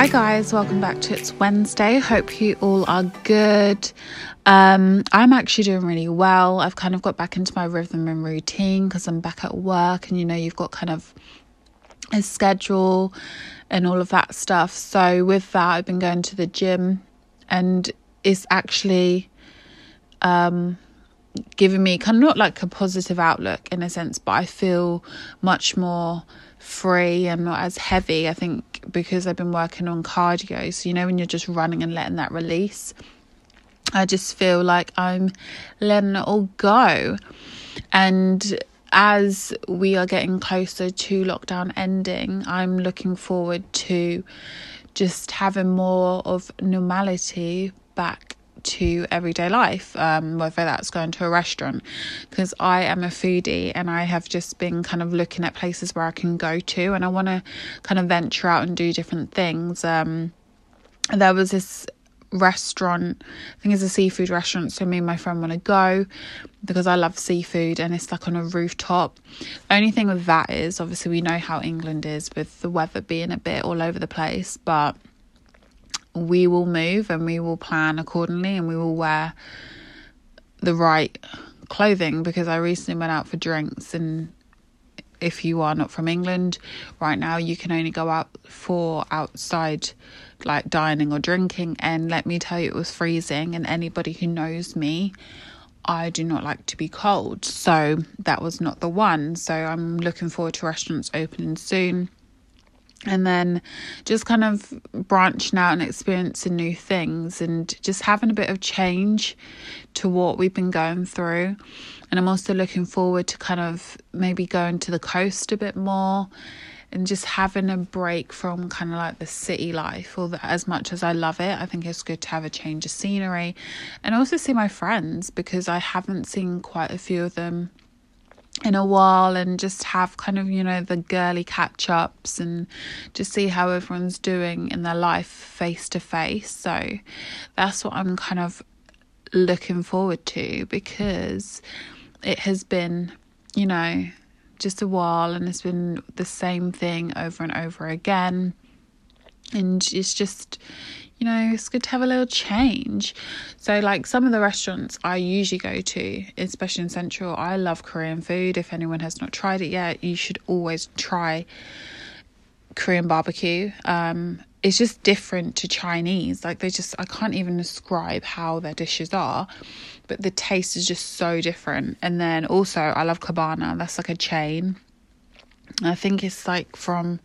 Hi, guys, welcome back to It's Wednesday. Hope you all are good. Um, I'm actually doing really well. I've kind of got back into my rhythm and routine because I'm back at work, and you know, you've got kind of a schedule and all of that stuff. So, with that, I've been going to the gym, and it's actually um, giving me kind of not like a positive outlook in a sense, but I feel much more free and not as heavy. I think because I've been working on cardio. So, you know, when you're just running and letting that release, I just feel like I'm letting it all go. And as we are getting closer to lockdown ending, I'm looking forward to just having more of normality back to everyday life, um, whether that's going to a restaurant, because I am a foodie and I have just been kind of looking at places where I can go to and I want to kind of venture out and do different things. Um, there was this restaurant, I think it's a seafood restaurant, so me and my friend want to go because I love seafood and it's like on a rooftop. The Only thing with that is obviously we know how England is with the weather being a bit all over the place, but we will move and we will plan accordingly and we will wear the right clothing because I recently went out for drinks and if you are not from England right now you can only go out for outside like dining or drinking. And let me tell you it was freezing and anybody who knows me I do not like to be cold. So that was not the one. So I'm looking forward to restaurants opening soon and then just kind of branching out and experiencing new things and just having a bit of change to what we've been going through. And I'm also looking forward to kind of maybe going to the coast a bit more and just having a break from kind of like the city life or as much as I love it I think it's good to have a change of scenery and also see my friends because I haven't seen quite a few of them in a while and just have kind of you know the girly catch ups and just see how everyone's doing in their life face to face so that's what I'm kind of looking forward to because it has been you know just a while and it's been the same thing over and over again. And it's just you know, it's good to have a little change. So, like some of the restaurants I usually go to, especially in Central, I love Korean food. If anyone has not tried it yet, you should always try Korean barbecue. Um, it's just different to Chinese. Like, they just, I can't even describe how their dishes are, but the taste is just so different. And then also, I love Cabana, that's like a chain. I think it's like from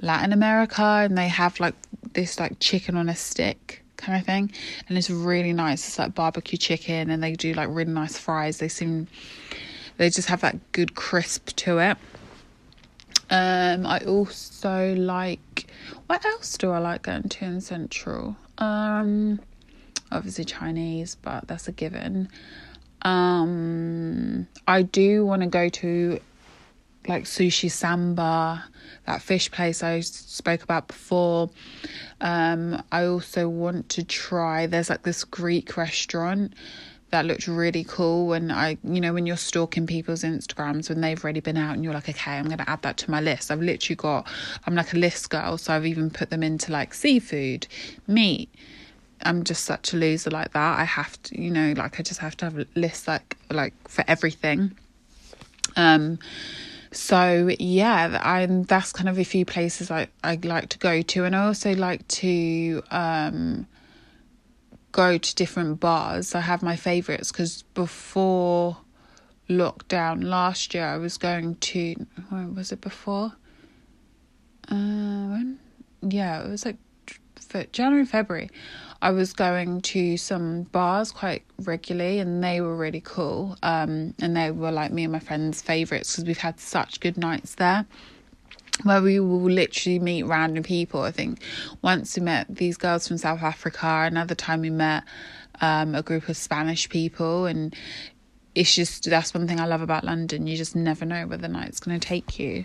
Latin America and they have like this like chicken on a stick kind of thing and it's really nice. It's like barbecue chicken and they do like really nice fries. They seem they just have that good crisp to it. Um i also like what else do i like going to in central? Um obviously chinese but that's a given. Um i do want to go to like sushi samba, that fish place I spoke about before. Um, I also want to try. There's like this Greek restaurant that looked really cool. And I, you know, when you're stalking people's Instagrams when they've already been out, and you're like, okay, I'm going to add that to my list. I've literally got. I'm like a list girl, so I've even put them into like seafood, meat. I'm just such a loser like that. I have to, you know, like I just have to have a list like like for everything. Um so yeah i'm that's kind of a few places i i like to go to. And i also like to um go to different bars. I have my favorites because before lockdown last year i was going to when was it before? Uh when? Yeah it was like January, February, I was going to some bars quite regularly, and they were really cool. Um, and they were like me and my friends' favorites because we've had such good nights there. Where we will literally meet random people. I think once we met these girls from South Africa, another time we met um, a group of Spanish people, and it's just that's one thing I love about London. You just never know where the night's going to take you.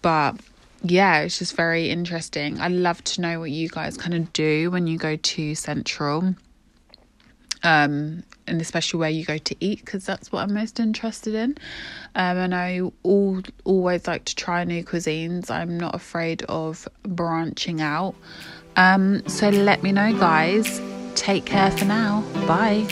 But yeah, it's just very interesting. I love to know what you guys kind of do when you go to Central. um, and especially where you go to eat because that's what I'm most interested in. Um, and I all always like to try new cuisines. I'm not afraid of branching out. Um, so let me know, guys. Take care for now. Bye.